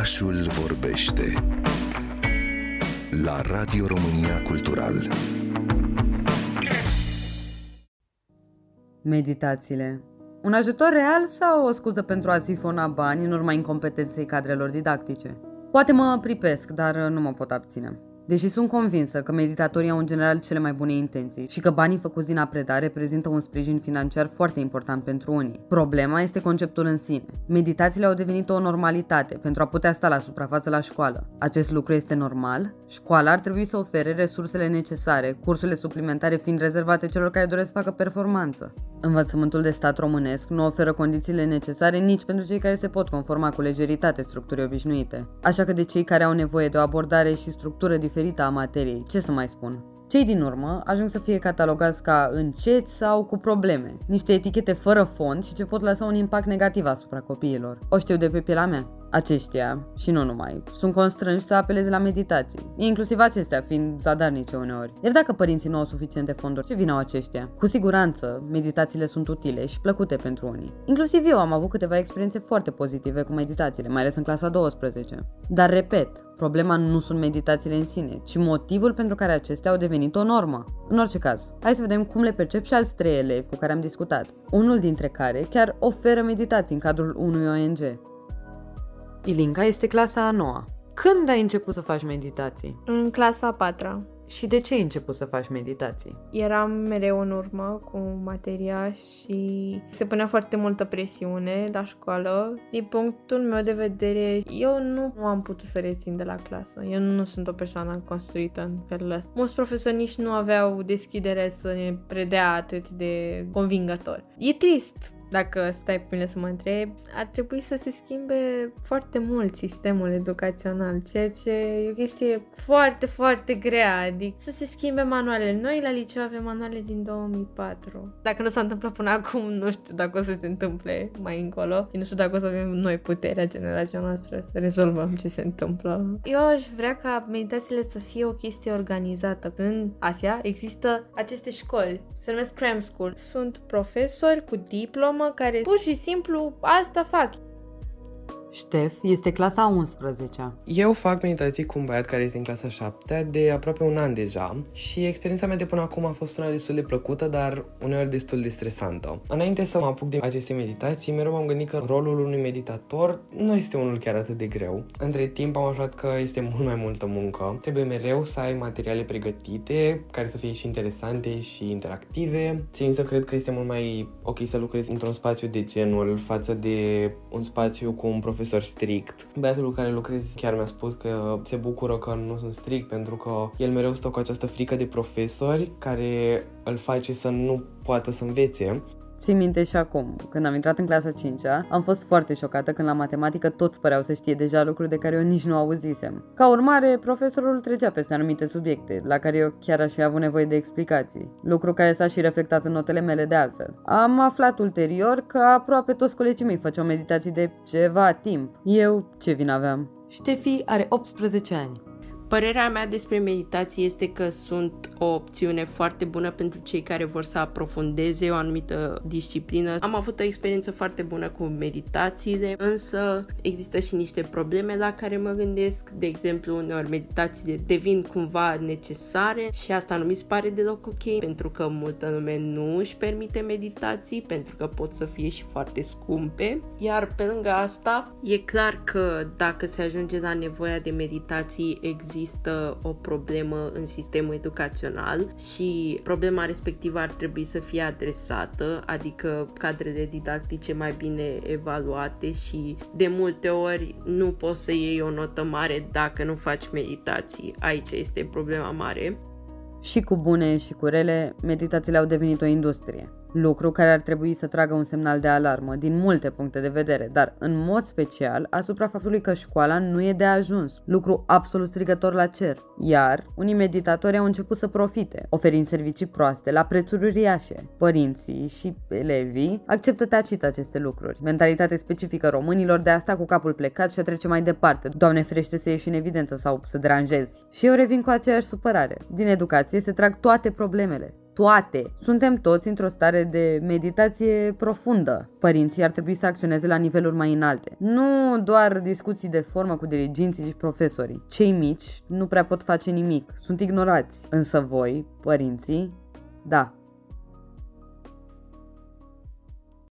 Orașul vorbește la Radio România Cultural. Meditațiile. Un ajutor real sau o scuză pentru a sifona bani în urma incompetenței cadrelor didactice? Poate mă pripesc, dar nu mă pot abține. Deși sunt convinsă că meditatorii au în general cele mai bune intenții și că banii făcuți din apredare reprezintă un sprijin financiar foarte important pentru unii. Problema este conceptul în sine. Meditațiile au devenit o normalitate pentru a putea sta la suprafață la școală. Acest lucru este normal? Școala ar trebui să ofere resursele necesare, cursurile suplimentare fiind rezervate celor care doresc să facă performanță. Învățământul de stat românesc nu oferă condițiile necesare nici pentru cei care se pot conforma cu lejeritate structurii obișnuite. Așa că de cei care au nevoie de o abordare și structură diferită a materiei, ce să mai spun? Cei din urmă ajung să fie catalogați ca înceți sau cu probleme, niște etichete fără fond și ce pot lăsa un impact negativ asupra copiilor. O știu de pe pielea mea. Aceștia, și nu numai, sunt constrânși să apeleze la meditații, inclusiv acestea fiind zadarnice uneori. Iar dacă părinții nu au suficiente fonduri, ce vină au aceștia? Cu siguranță, meditațiile sunt utile și plăcute pentru unii. Inclusiv eu am avut câteva experiențe foarte pozitive cu meditațiile, mai ales în clasa 12. Dar repet, problema nu sunt meditațiile în sine, ci motivul pentru care acestea au devenit o normă. În orice caz, hai să vedem cum le percep și alți trei elevi cu care am discutat, unul dintre care chiar oferă meditații în cadrul unui ONG. Ilinca este clasa a noua. Când ai început să faci meditații? În clasa a patra. Și de ce ai început să faci meditații? Eram mereu în urmă cu materia și se punea foarte multă presiune la școală. Din punctul meu de vedere, eu nu am putut să rețin de la clasă. Eu nu sunt o persoană construită în felul ăsta. Mulți profesori nici nu aveau deschidere să ne predea atât de convingător. E trist, dacă stai pe mine să mă întreb, ar trebui să se schimbe foarte mult sistemul educațional, ceea ce e o chestie foarte, foarte grea, adică să se schimbe manualele. Noi la liceu avem manuale din 2004. Dacă nu s-a întâmplat până acum, nu știu dacă o să se întâmple mai încolo și nu știu dacă o să avem noi puterea generația noastră să rezolvăm ce se întâmplă. Eu aș vrea ca meditațiile să fie o chestie organizată. În Asia există aceste școli, se numesc cram school. Sunt profesori cu diplomă mamă care pur și simplu asta fac. Ștef este clasa 11 Eu fac meditații cu un băiat care este în clasa 7 de aproape un an deja și experiența mea de până acum a fost una destul de plăcută, dar uneori destul de stresantă. Înainte să mă apuc de aceste meditații, mereu m-am gândit că rolul unui meditator nu este unul chiar atât de greu. Între timp am aflat că este mult mai multă muncă. Trebuie mereu să ai materiale pregătite, care să fie și interesante și interactive. Țin să cred că este mult mai ok să lucrezi într-un spațiu de genul față de un spațiu cu un profesor profesor strict. Băiatul cu care lucrez chiar mi-a spus că se bucură că nu sunt strict pentru că el mereu stă cu această frică de profesori care îl face să nu poată să învețe Țin minte și acum, când am intrat în clasa 5 am fost foarte șocată când la matematică toți păreau să știe deja lucruri de care eu nici nu auzisem. Ca urmare, profesorul trecea peste anumite subiecte, la care eu chiar aș fi avut nevoie de explicații, lucru care s-a și reflectat în notele mele de altfel. Am aflat ulterior că aproape toți colegii mei făceau meditații de ceva timp. Eu ce vin aveam? Ștefi are 18 ani. Părerea mea despre meditație este că sunt o opțiune foarte bună pentru cei care vor să aprofundeze o anumită disciplină. Am avut o experiență foarte bună cu meditațiile, însă există și niște probleme la care mă gândesc. De exemplu, uneori meditațiile devin cumva necesare și asta nu mi se pare deloc ok, pentru că multă lume nu își permite meditații, pentru că pot să fie și foarte scumpe. Iar pe lângă asta, e clar că dacă se ajunge la nevoia de meditații, există există o problemă în sistemul educațional și problema respectivă ar trebui să fie adresată, adică cadrele didactice mai bine evaluate și de multe ori nu poți să iei o notă mare dacă nu faci meditații. Aici este problema mare. Și cu bune și cu rele, meditațiile au devenit o industrie lucru care ar trebui să tragă un semnal de alarmă din multe puncte de vedere, dar în mod special asupra faptului că școala nu e de ajuns, lucru absolut strigător la cer. Iar unii meditatori au început să profite, oferind servicii proaste la prețuri uriașe. Părinții și elevii acceptă tacit aceste lucruri, mentalitate specifică românilor de a sta cu capul plecat și a trece mai departe, doamne ferește să ieși în evidență sau să deranjezi. Și eu revin cu aceeași supărare. Din educație se trag toate problemele, toate. Suntem toți într-o stare de meditație profundă. Părinții ar trebui să acționeze la niveluri mai înalte. Nu doar discuții de formă cu diriginții și profesorii. Cei mici nu prea pot face nimic, sunt ignorați. Însă voi, părinții, da,